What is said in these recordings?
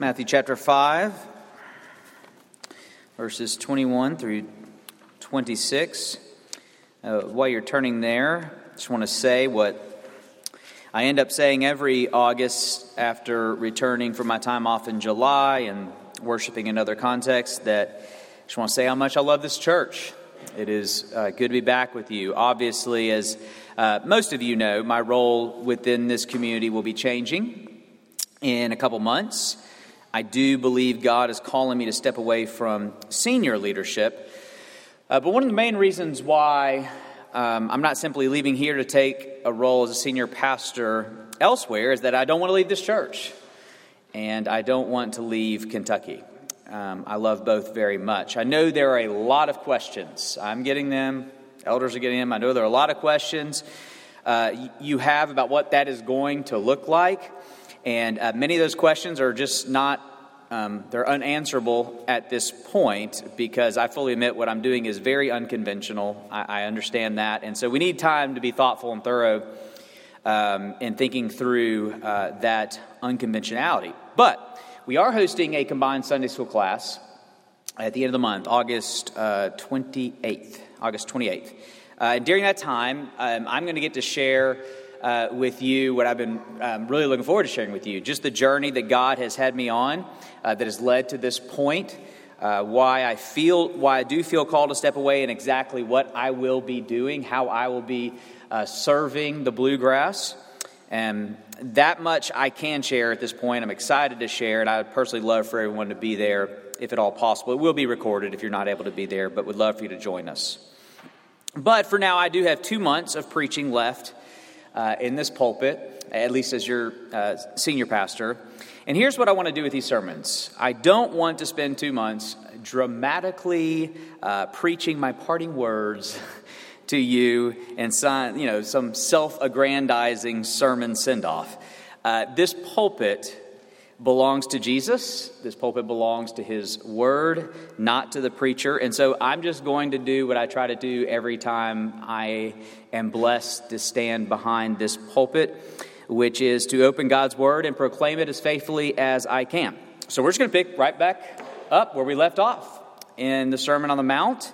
Matthew chapter 5, verses 21 through 26. Uh, while you're turning there, I just want to say what I end up saying every August after returning from my time off in July and worshiping in other contexts that I just want to say how much I love this church. It is uh, good to be back with you. Obviously, as uh, most of you know, my role within this community will be changing in a couple months. I do believe God is calling me to step away from senior leadership. Uh, but one of the main reasons why um, I'm not simply leaving here to take a role as a senior pastor elsewhere is that I don't want to leave this church. And I don't want to leave Kentucky. Um, I love both very much. I know there are a lot of questions. I'm getting them, elders are getting them. I know there are a lot of questions uh, you have about what that is going to look like. And uh, many of those questions are just not, um, they're unanswerable at this point because I fully admit what I'm doing is very unconventional. I, I understand that. And so we need time to be thoughtful and thorough um, in thinking through uh, that unconventionality. But we are hosting a combined Sunday school class at the end of the month, August uh, 28th. August 28th. Uh, during that time, um, I'm going to get to share uh, with you what I've been um, really looking forward to sharing with you. Just the journey that God has had me on uh, that has led to this point. Uh, why I feel, why I do feel called to step away, and exactly what I will be doing, how I will be uh, serving the bluegrass. And that much I can share at this point. I'm excited to share, and I would personally love for everyone to be there if at all possible. It will be recorded if you're not able to be there, but would love for you to join us. But for now, I do have two months of preaching left uh, in this pulpit, at least as your uh, senior pastor. And here's what I want to do with these sermons I don't want to spend two months dramatically uh, preaching my parting words to you and you know, some self aggrandizing sermon send off. Uh, this pulpit belongs to Jesus. This pulpit belongs to his word, not to the preacher. And so I'm just going to do what I try to do every time I am blessed to stand behind this pulpit, which is to open God's word and proclaim it as faithfully as I can. So we're just going to pick right back up where we left off in the Sermon on the Mount.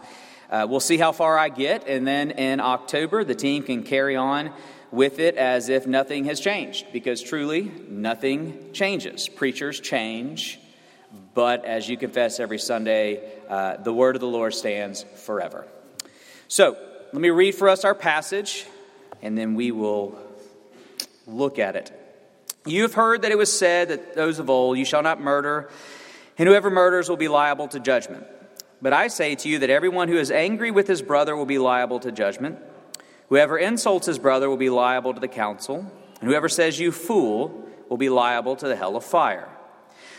Uh, we'll see how far I get, and then in October, the team can carry on with it as if nothing has changed, because truly, nothing changes. Preachers change, but as you confess every Sunday, uh, the word of the Lord stands forever. So, let me read for us our passage, and then we will look at it. You have heard that it was said that those of old, You shall not murder, and whoever murders will be liable to judgment. But I say to you that everyone who is angry with his brother will be liable to judgment. Whoever insults his brother will be liable to the council, and whoever says, You fool, will be liable to the hell of fire.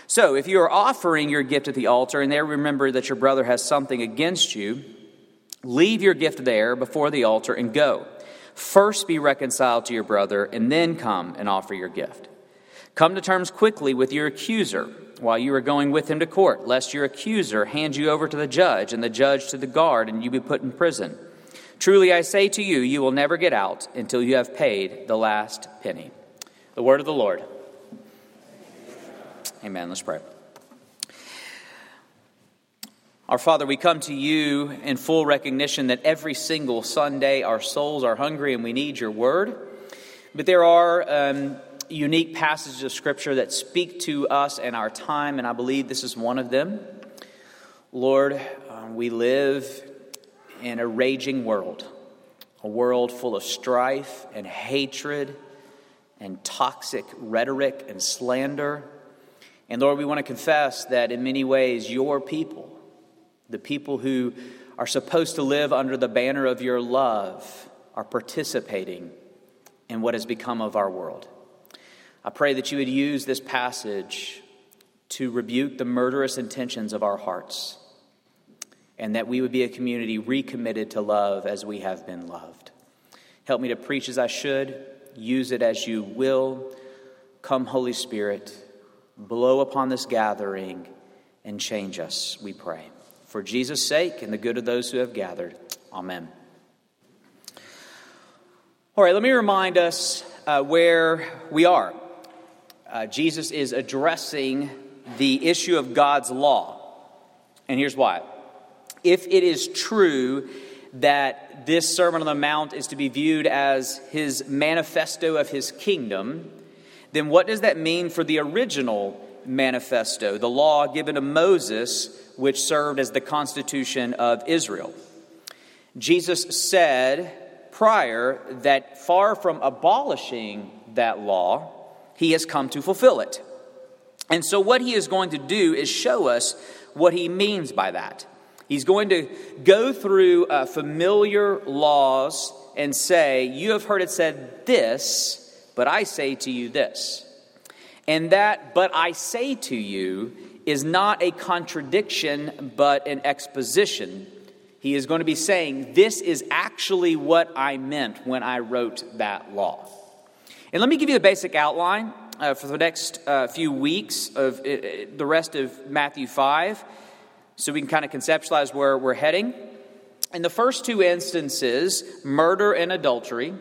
So, if you are offering your gift at the altar and there remember that your brother has something against you, leave your gift there before the altar and go. First be reconciled to your brother, and then come and offer your gift. Come to terms quickly with your accuser while you are going with him to court, lest your accuser hand you over to the judge, and the judge to the guard, and you be put in prison. Truly I say to you, you will never get out until you have paid the last penny. The word of the Lord. Amen. Let's pray. Our Father, we come to you in full recognition that every single Sunday our souls are hungry and we need your word. But there are um, unique passages of Scripture that speak to us and our time, and I believe this is one of them. Lord, uh, we live in a raging world, a world full of strife and hatred and toxic rhetoric and slander. And Lord, we want to confess that in many ways, your people, the people who are supposed to live under the banner of your love, are participating in what has become of our world. I pray that you would use this passage to rebuke the murderous intentions of our hearts, and that we would be a community recommitted to love as we have been loved. Help me to preach as I should, use it as you will. Come, Holy Spirit blow upon this gathering and change us, we pray. For Jesus' sake and the good of those who have gathered. Amen. All right, let me remind us uh, where we are. Uh, Jesus is addressing the issue of God's law. And here's why. If it is true that this Sermon on the Mount is to be viewed as his manifesto of his kingdom, then what does that mean for the original manifesto, the law given to Moses, which served as the constitution of Israel? Jesus said prior that far from abolishing that law, he has come to fulfill it. And so, what he is going to do is show us what he means by that. He's going to go through uh, familiar laws and say, You have heard it said this, but I say to you this. And that, but I say to you, is not a contradiction, but an exposition. He is going to be saying, This is actually what I meant when I wrote that law. And let me give you the basic outline uh, for the next uh, few weeks of uh, uh the rest of Matthew 5 so we can kind of conceptualize where we're heading. In the first two instances, murder and adultery,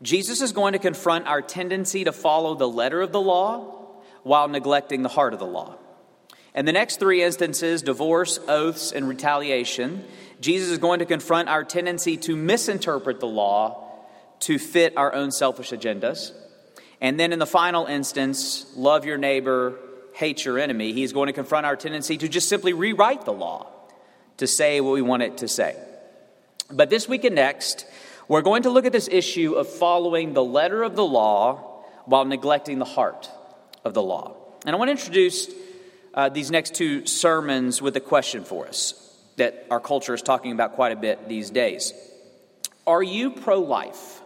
Jesus is going to confront our tendency to follow the letter of the law while neglecting the heart of the law. In the next three instances, divorce, oaths, and retaliation, Jesus is going to confront our tendency to misinterpret the law to fit our own selfish agendas. And then in the final instance, love your neighbor, hate your enemy, he's going to confront our tendency to just simply rewrite the law to say what we want it to say. But this week and next, we're going to look at this issue of following the letter of the law while neglecting the heart of the law. And I want to introduce uh, these next two sermons with a question for us that our culture is talking about quite a bit these days. Are you pro life?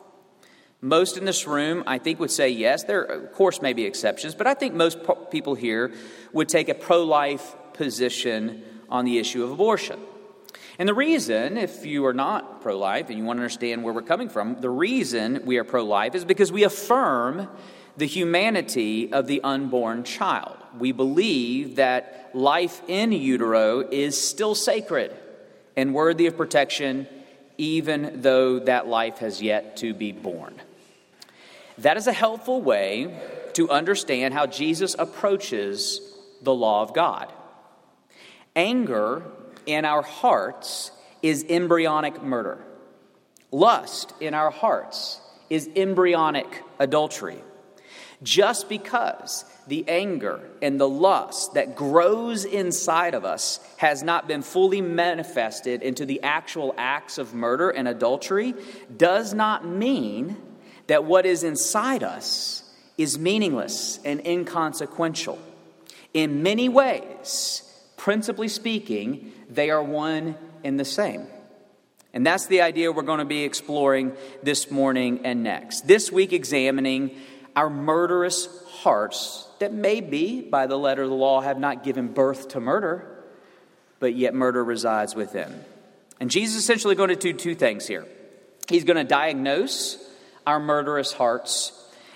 Most in this room, I think, would say yes. There, of course, may be exceptions, but I think most people here would take a pro life position on the issue of abortion. And the reason, if you are not pro life and you want to understand where we're coming from, the reason we are pro life is because we affirm the humanity of the unborn child. We believe that life in utero is still sacred and worthy of protection, even though that life has yet to be born. That is a helpful way to understand how Jesus approaches the law of God. Anger in our hearts is embryonic murder. Lust in our hearts is embryonic adultery. Just because the anger and the lust that grows inside of us has not been fully manifested into the actual acts of murder and adultery does not mean that what is inside us is meaningless and inconsequential. In many ways, principally speaking, they are one and the same. And that's the idea we're going to be exploring this morning and next. This week, examining our murderous hearts that may be, by the letter of the law, have not given birth to murder, but yet murder resides within. And Jesus is essentially going to do two things here. He's going to diagnose our murderous hearts,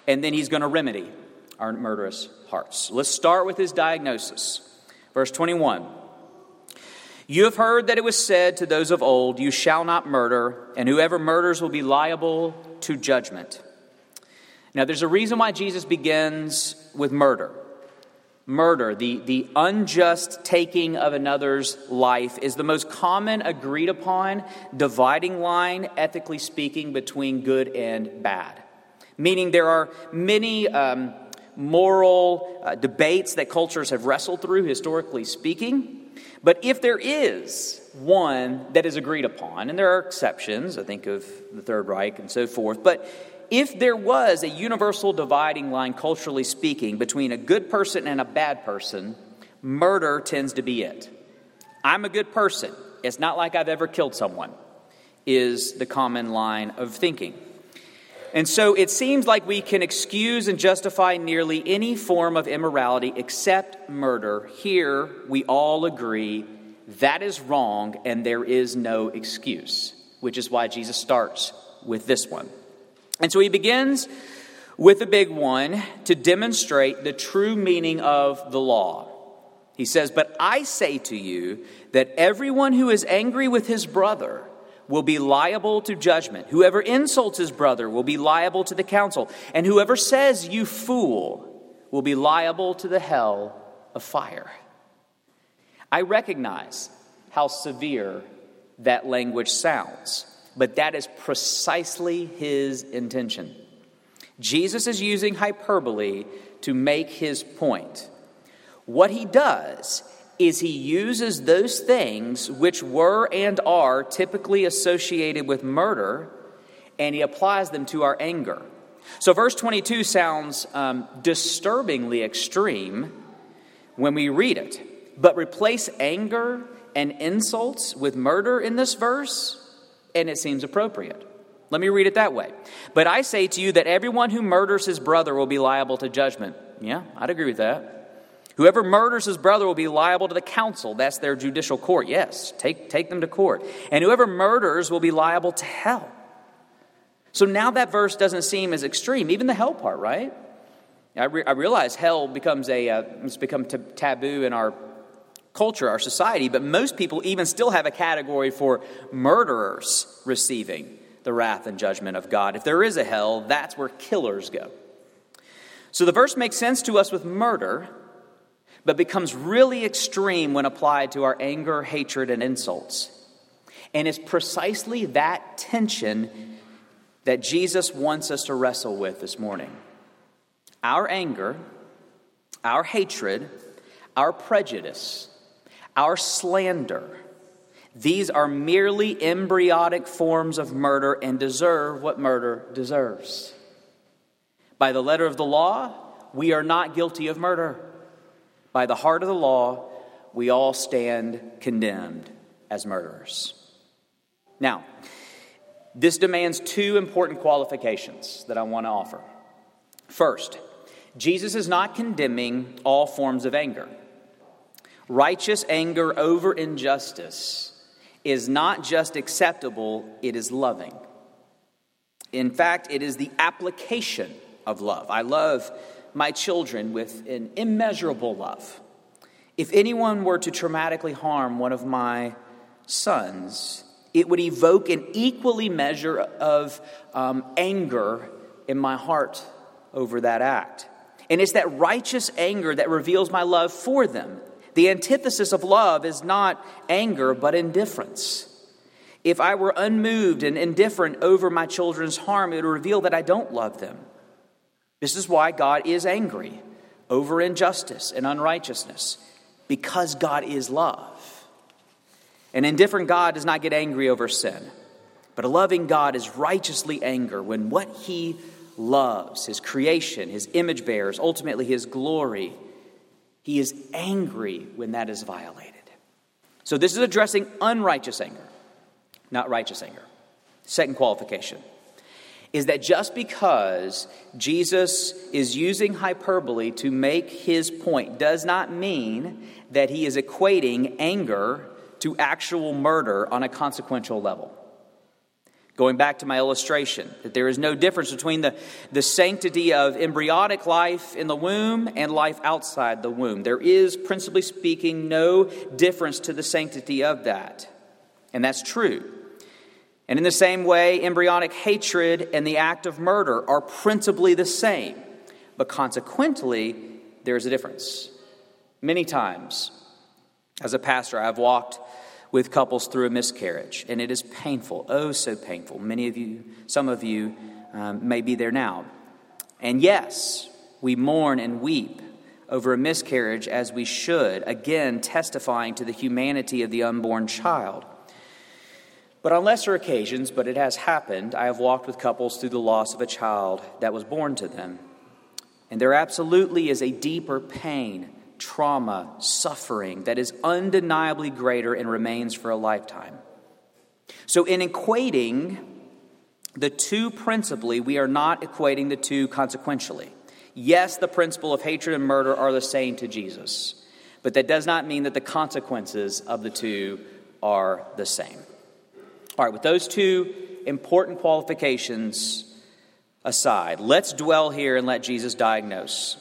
and then he's going to remedy our murderous hearts. Let's start with his diagnosis. Verse 21 You have heard that it was said to those of old, You shall not murder, and whoever murders will be liable to judgment. Now, there's a reason why Jesus begins with murder. Murder, the, the unjust taking of another's life, is the most common agreed upon dividing line, ethically speaking, between good and bad. meaning there are many um, moral uh, debates that cultures have wrestled through, historically speaking. But if there is one that is agreed upon, and there are exceptions, I think of the Third Reich and so forth, but if there was a universal dividing line, culturally speaking, between a good person and a bad person, murder tends to be it. I'm a good person. It's not like I've ever killed someone, is the common line of thinking. And so it seems like we can excuse and justify nearly any form of immorality except murder. Here, we all agree that is wrong and there is no excuse, which is why Jesus starts with this one. And so he begins with the big one to demonstrate the true meaning of the law. He says, But I say to you that everyone who is angry with his brother, will be liable to judgment. Whoever insults his brother will be liable to the council. And whoever says, You fool, will be liable to the hell of fire. I recognize how severe that language sounds, but that is precisely his intention. Jesus is using hyperbole to make his point. What he does is he uses those things which were and are typically associated with murder and he applies them to our anger. So, verse 22 sounds um, disturbingly extreme when we read it, but replace anger and insults with murder in this verse, and it seems appropriate. Let me read it that way. But I say to you that everyone who murders his brother will be liable to judgment. Yeah, I'd agree with that. Whoever murders his brother will be liable to the council. That's their judicial court. Yes, take, take them to court. And whoever murders will be liable to hell. So now that verse doesn't seem as extreme, even the hell part, right? I, re- I realize hell becomes a, uh, it's become t- taboo in our culture, our society, but most people even still have a category for murderers receiving the wrath and judgment of God. If there is a hell, that's where killers go. So the verse makes sense to us with murder, but becomes really extreme when applied to our anger, hatred, and insults. And it's precisely that tension that Jesus wants us to wrestle with this morning. Our anger, our hatred, our prejudice, our slander, these are merely embryonic forms of murder and deserve what murder deserves. By the letter of the law, we are not guilty of murder. By the heart of the law, we all stand condemned as murderers. Now, this demands two important qualifications that I want to offer. First, Jesus is not condemning all forms of anger. Righteous anger over injustice is not just acceptable, it is loving. In fact, it is the application of love. I love my children with an immeasurable love. If anyone were to traumatically harm one of my sons, it would evoke an equally measure of um, anger in my heart over that act. And it's that righteous anger that reveals my love for them. The antithesis of love is not anger, but indifference. If I were unmoved and indifferent over my children's harm, it would reveal that I don't love them. This is why God is angry over injustice and unrighteousness, because God is love. An indifferent God does not get angry over sin, but a loving God is righteously angry when what he loves, his creation, his image bearers, ultimately his glory, he is angry when that is violated. So this is addressing unrighteous anger, not righteous anger. Second qualification is that just because Jesus is using hyperbole to make his point does not mean that he is equating anger to actual murder on a consequential level. Going back to my illustration, that there is no difference between the, the sanctity of embryonic life in the womb and life outside the womb. There is, principally speaking, no difference to the sanctity of that. And that's true. And in the same way, embryonic hatred and the act of murder are principally the same, but consequently, there's a difference. Many times, as a pastor, I've walked with couples through a miscarriage, and it is painful, oh, so painful. Many of you, some of you um, may be there now. And yes, we mourn and weep over a miscarriage as we should, again testifying to the humanity of the unborn child. But on lesser occasions, but it has happened, I have walked with couples through the loss of a child that was born to them. And there absolutely is a deeper pain, trauma, suffering that is undeniably greater and remains for a lifetime. So, in equating the two principally, we are not equating the two consequentially. Yes, the principle of hatred and murder are the same to Jesus, but that does not mean that the consequences of the two are the same. All right, with those two important qualifications aside, let's dwell here and let Jesus diagnose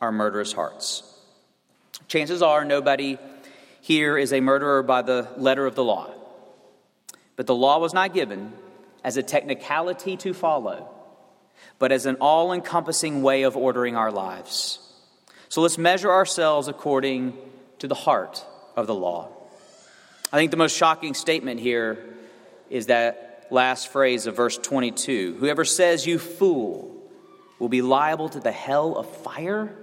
our murderous hearts. Chances are nobody here is a murderer by the letter of the law. But the law was not given as a technicality to follow, but as an all encompassing way of ordering our lives. So let's measure ourselves according to the heart of the law. I think the most shocking statement here is that last phrase of verse 22 Whoever says, You fool, will be liable to the hell of fire.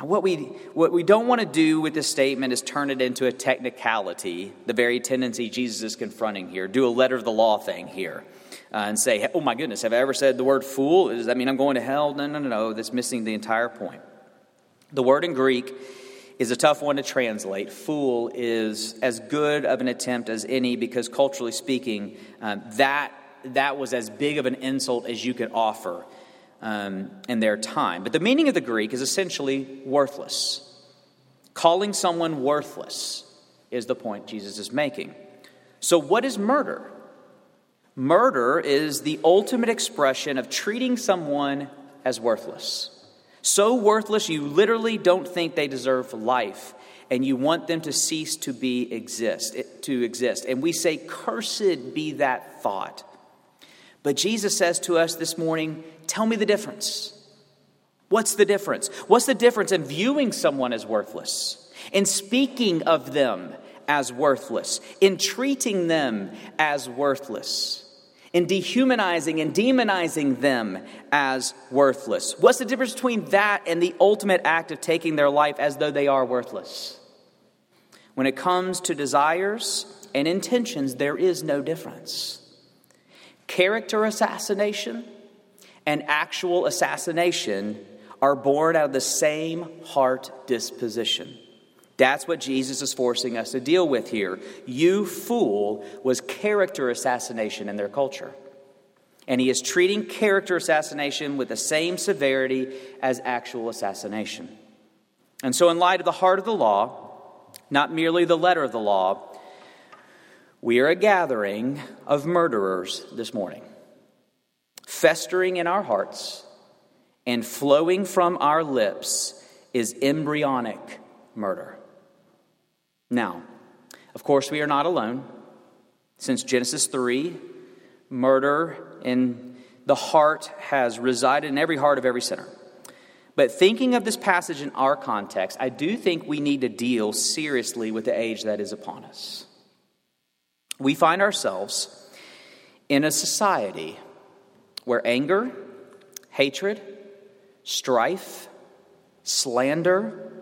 Now, what we, what we don't want to do with this statement is turn it into a technicality, the very tendency Jesus is confronting here. Do a letter of the law thing here uh, and say, oh my goodness, have I ever said the word fool? Does that mean I'm going to hell? No, no, no, no. That's missing the entire point. The word in Greek is a tough one to translate. Fool is as good of an attempt as any because, culturally speaking, um, that, that was as big of an insult as you could offer um, in their time. But the meaning of the Greek is essentially worthless. Calling someone worthless is the point Jesus is making. So, what is murder? Murder is the ultimate expression of treating someone as worthless. So worthless, you literally don't think they deserve life, and you want them to cease to be exist, to exist. And we say, "Cursed be that thought." But Jesus says to us this morning, Tell me the difference. What's the difference? What's the difference in viewing someone as worthless, in speaking of them as worthless, in treating them as worthless, in dehumanizing and demonizing them as worthless? What's the difference between that and the ultimate act of taking their life as though they are worthless? When it comes to desires and intentions, there is no difference. Character assassination and actual assassination are born out of the same heart disposition. That's what Jesus is forcing us to deal with here. You fool was character assassination in their culture. And he is treating character assassination with the same severity as actual assassination. And so, in light of the heart of the law, not merely the letter of the law, we are a gathering of murderers this morning, festering in our hearts and flowing from our lips is embryonic murder. Now, of course, we are not alone. Since Genesis 3, murder in the heart has resided in every heart of every sinner. But thinking of this passage in our context, I do think we need to deal seriously with the age that is upon us we find ourselves in a society where anger, hatred, strife, slander,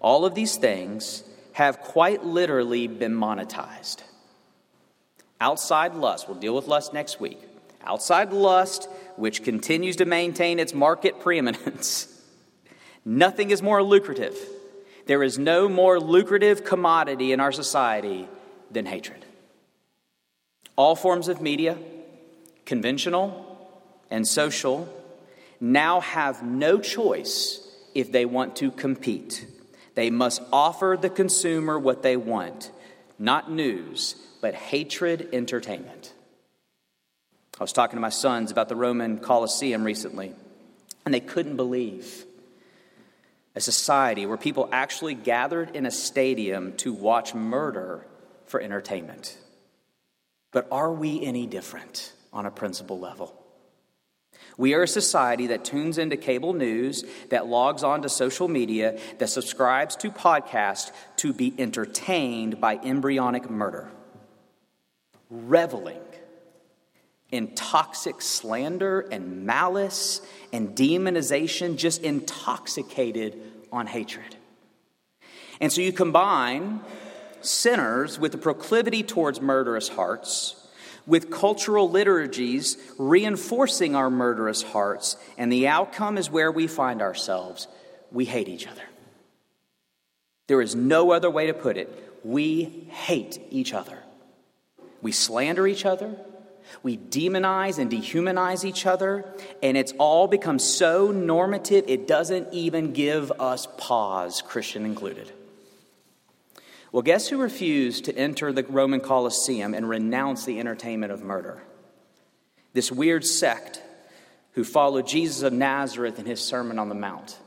all of these things have quite literally been monetized. Outside lust, we'll deal with lust next week. Outside lust, which continues to maintain its market preeminence, nothing is more lucrative. There is no more lucrative commodity in our society than hatred. All forms of media, conventional and social, now have no choice if they want to compete. They must offer the consumer what they want, not news, but hatred entertainment. I was talking to my sons about the Roman Colosseum recently, and they couldn't believe a society where people actually gathered in a stadium to watch murder for entertainment. But are we any different on a principle level? We are a society that tunes into cable news, that logs on to social media, that subscribes to podcasts to be entertained by embryonic murder, reveling in toxic slander and malice and demonization, just intoxicated on hatred. And so you combine sinners with a proclivity towards murderous hearts, with cultural liturgies reinforcing our murderous hearts, and the outcome is where we find ourselves. We hate each other. There is no other way to put it. We hate each other. We slander each other. We demonize and dehumanize each other, and it's all become so normative it doesn't even give us pause, Christian included. Well, guess who refused to enter the Roman Colosseum and renounce the entertainment of murder? This weird sect who followed Jesus of Nazareth in his Sermon on the Mount.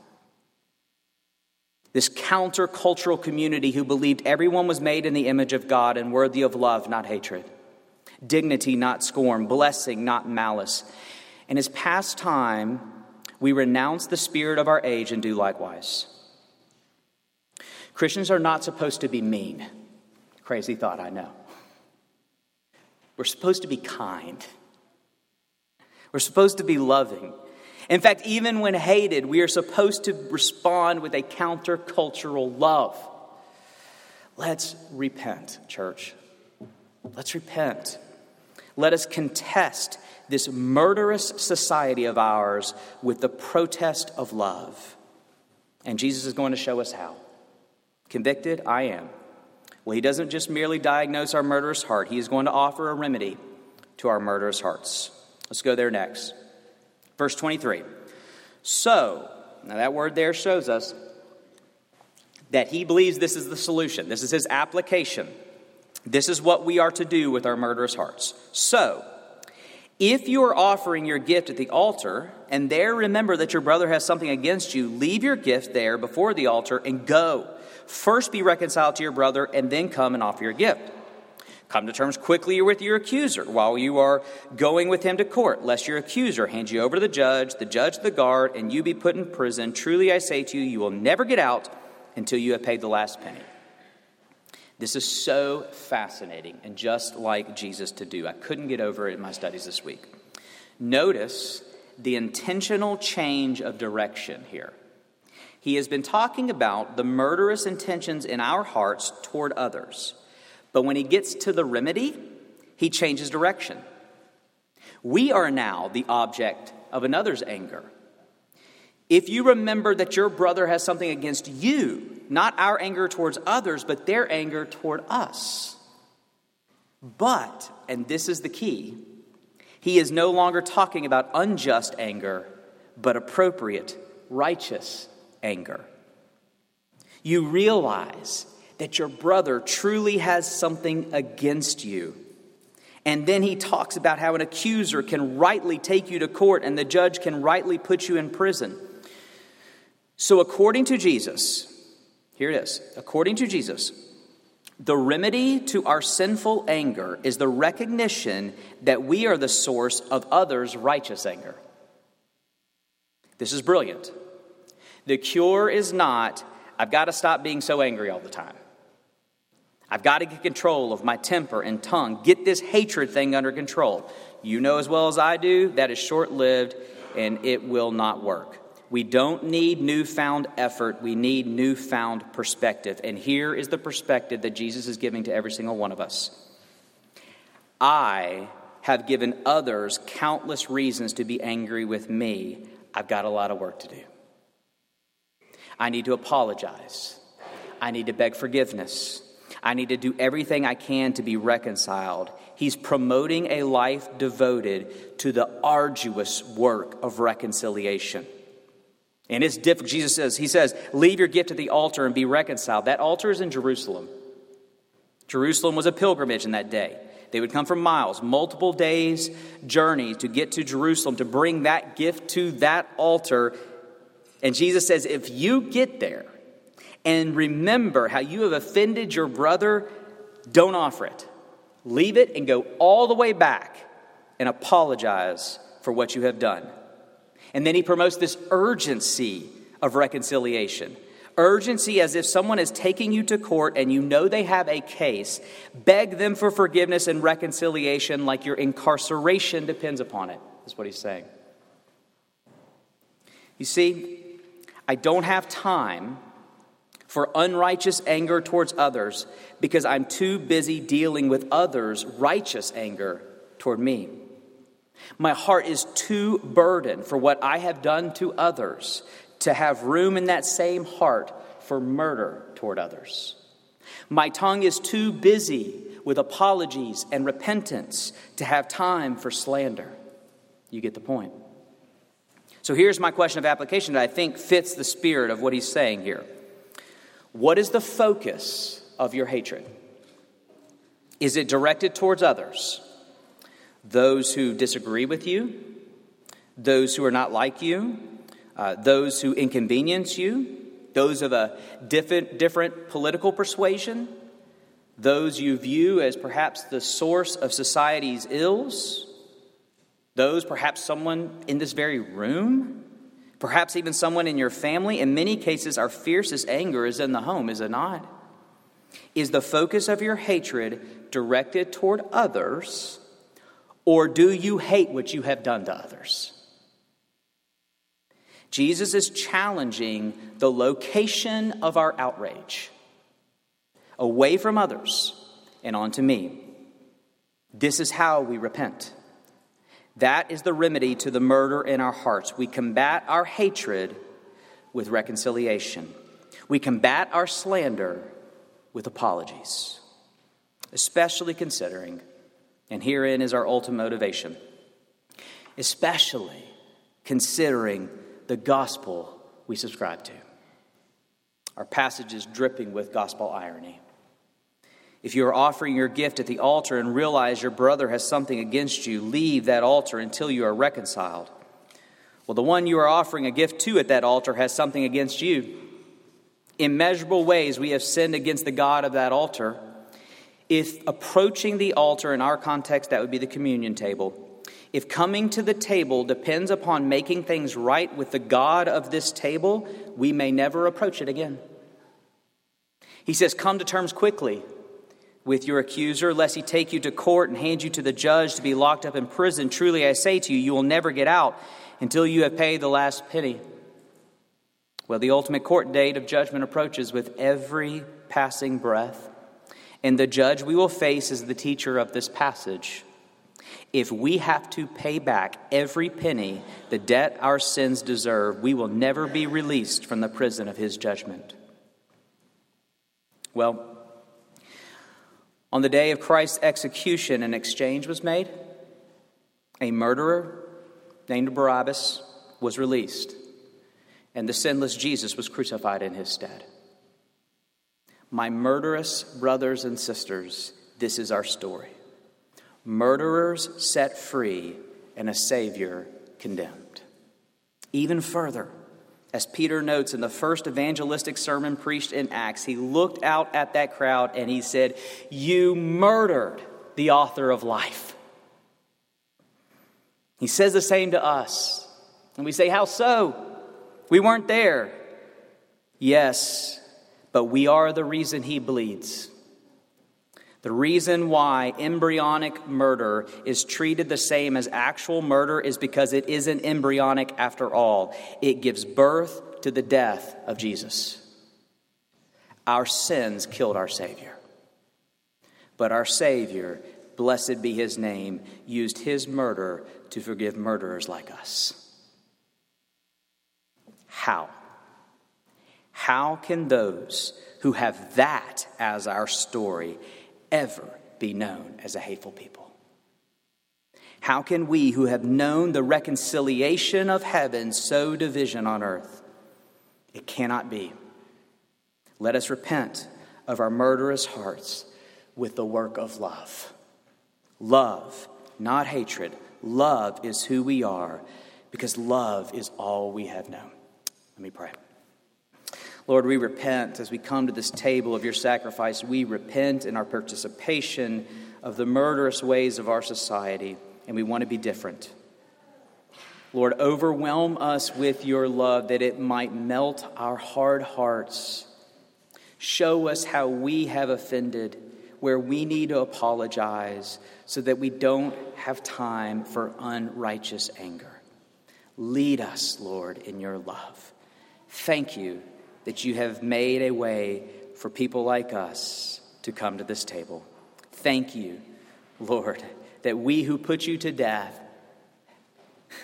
This countercultural community who believed everyone was made in the image of God and worthy of love, not hatred, dignity, not scorn, blessing, not malice. In his past time, we renounce the spirit of our age and do likewise. Christians are not supposed to be mean. Crazy thought, I know. We're supposed to be kind. We're supposed to be loving. In fact, even when hated, we are supposed to respond with a countercultural love. Let's repent, church. Let's repent. Let us contest this murderous society of ours with the protest of love. And Jesus is going to show us how. Convicted? I am. Well, he doesn't just merely diagnose our murderous heart, he is going to offer a remedy to our murderous hearts. Let's go there next. Verse 23. So, now that word there shows us that he believes this is the solution. This is his application. This is what we are to do with our murderous hearts. So, if you are offering your gift at the altar, and there remember that your brother has something against you, leave your gift there before the altar and go. First be reconciled to your brother, and then come and offer your gift. Come to terms quickly with your accuser while you are going with him to court, lest your accuser hand you over to the judge, the judge to the guard, and you be put in prison. Truly I say to you, you will never get out until you have paid the last penny. This is so fascinating and just like Jesus to do. I couldn't get over it in my studies this week. Notice the intentional change of direction here. He has been talking about the murderous intentions in our hearts toward others. But when he gets to the remedy, he changes direction. We are now the object of another's anger. If you remember that your brother has something against you, not our anger towards others, but their anger toward us. But, and this is the key, he is no longer talking about unjust anger, but appropriate, righteous anger. You realize that your brother truly has something against you. And then he talks about how an accuser can rightly take you to court and the judge can rightly put you in prison. So, according to Jesus, here it is. According to Jesus, the remedy to our sinful anger is the recognition that we are the source of others' righteous anger. This is brilliant. The cure is not, I've got to stop being so angry all the time. I've got to get control of my temper and tongue. Get this hatred thing under control. You know as well as I do, that is short lived and it will not work. We don't need newfound effort. We need newfound perspective. And here is the perspective that Jesus is giving to every single one of us I have given others countless reasons to be angry with me. I've got a lot of work to do. I need to apologize. I need to beg forgiveness. I need to do everything I can to be reconciled. He's promoting a life devoted to the arduous work of reconciliation. And it's difficult. Jesus says, He says, leave your gift at the altar and be reconciled. That altar is in Jerusalem. Jerusalem was a pilgrimage in that day. They would come from miles, multiple days' journey to get to Jerusalem to bring that gift to that altar. And Jesus says, if you get there and remember how you have offended your brother, don't offer it. Leave it and go all the way back and apologize for what you have done. And then he promotes this urgency of reconciliation. urgency as if someone is taking you to court and you know they have a case. Beg them for forgiveness and reconciliation like your incarceration depends upon it, is what he's saying. You see, I don't have time for unrighteous anger towards others because I'm too busy dealing with others' righteous anger toward me. My heart is too burdened for what I have done to others to have room in that same heart for murder toward others. My tongue is too busy with apologies and repentance to have time for slander. You get the point. So here's my question of application that I think fits the spirit of what he's saying here. What is the focus of your hatred? Is it directed towards others? Those who disagree with you? Those who are not like you? Uh, those who inconvenience you? Those of a different, different political persuasion? Those you view as perhaps the source of society's ills? Those, perhaps someone in this very room, perhaps even someone in your family. In many cases, our fiercest anger is in the home, is it not? Is the focus of your hatred directed toward others, or do you hate what you have done to others? Jesus is challenging the location of our outrage away from others and onto me. This is how we repent. That is the remedy to the murder in our hearts. We combat our hatred with reconciliation, we combat our slander with apologies, especially considering, and herein is our ultimate motivation, especially considering the gospel we subscribe to. Our passage is dripping with gospel irony. If you are offering your gift at the altar and realize your brother has something against you, leave that altar until you are reconciled. Well, the one you are offering a gift to at that altar has something against you. Immeasurable ways, we have sinned against the God of that altar. If approaching the altar, in our context, that would be the communion table, if coming to the table depends upon making things right with the God of this table, we may never approach it again. He says, Come to terms quickly with your accuser, lest he take you to court and hand you to the judge to be locked up in prison. Truly, I say to you, you will never get out until you have paid the last penny. Well, the ultimate court date of judgment approaches with every passing breath. And the judge we will face is the teacher of this passage. If we have to pay back every penny, the debt our sins deserve, we will never be released from the prison of his judgment. Well, on the day of Christ's execution, an exchange was made. A murderer named Barabbas was released, and the sinless Jesus was crucified in his stead. My murderous brothers and sisters, this is our story murderers set free and a Savior condemned. Even further, as Peter notes in the first evangelistic sermon preached in Acts, he looked out at that crowd and he said, You murdered the author of life. He says the same to us. And we say, How so? We weren't there. Yes, but we are the reason he bleeds. The reason why embryonic murder is treated the same as actual murder is because it isn't embryonic after all. It gives birth to the death of Jesus. Our sins killed our Savior. But our Savior, blessed be his name, used his murder to forgive murderers like us. How? How can those who have that as our story ever be known as a hateful people? How can we who have known the reconciliation of heaven sow division on earth? It cannot be. Let us repent of our murderous hearts with the work of love. Love, not hatred. Love is who we are because love is all we have known. Let me pray. Lord, we repent as we come to this table of your sacrifice. We repent in our participation of the murderous ways of our society, and we want to be different. Lord, overwhelm us with your love that it might melt our hard hearts. Show us how we have offended, where we need to apologize, so that we don't have time for unrighteous anger. Lead us, Lord, in your love. Thank you that you have made a way for people like us to come to this table. Thank you, Lord, that we who put you to death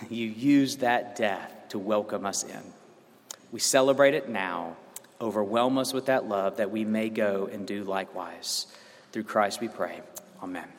you use that death to welcome us in. We celebrate it now. Overwhelm us with that love that we may go and do likewise. Through Christ we pray. Amen.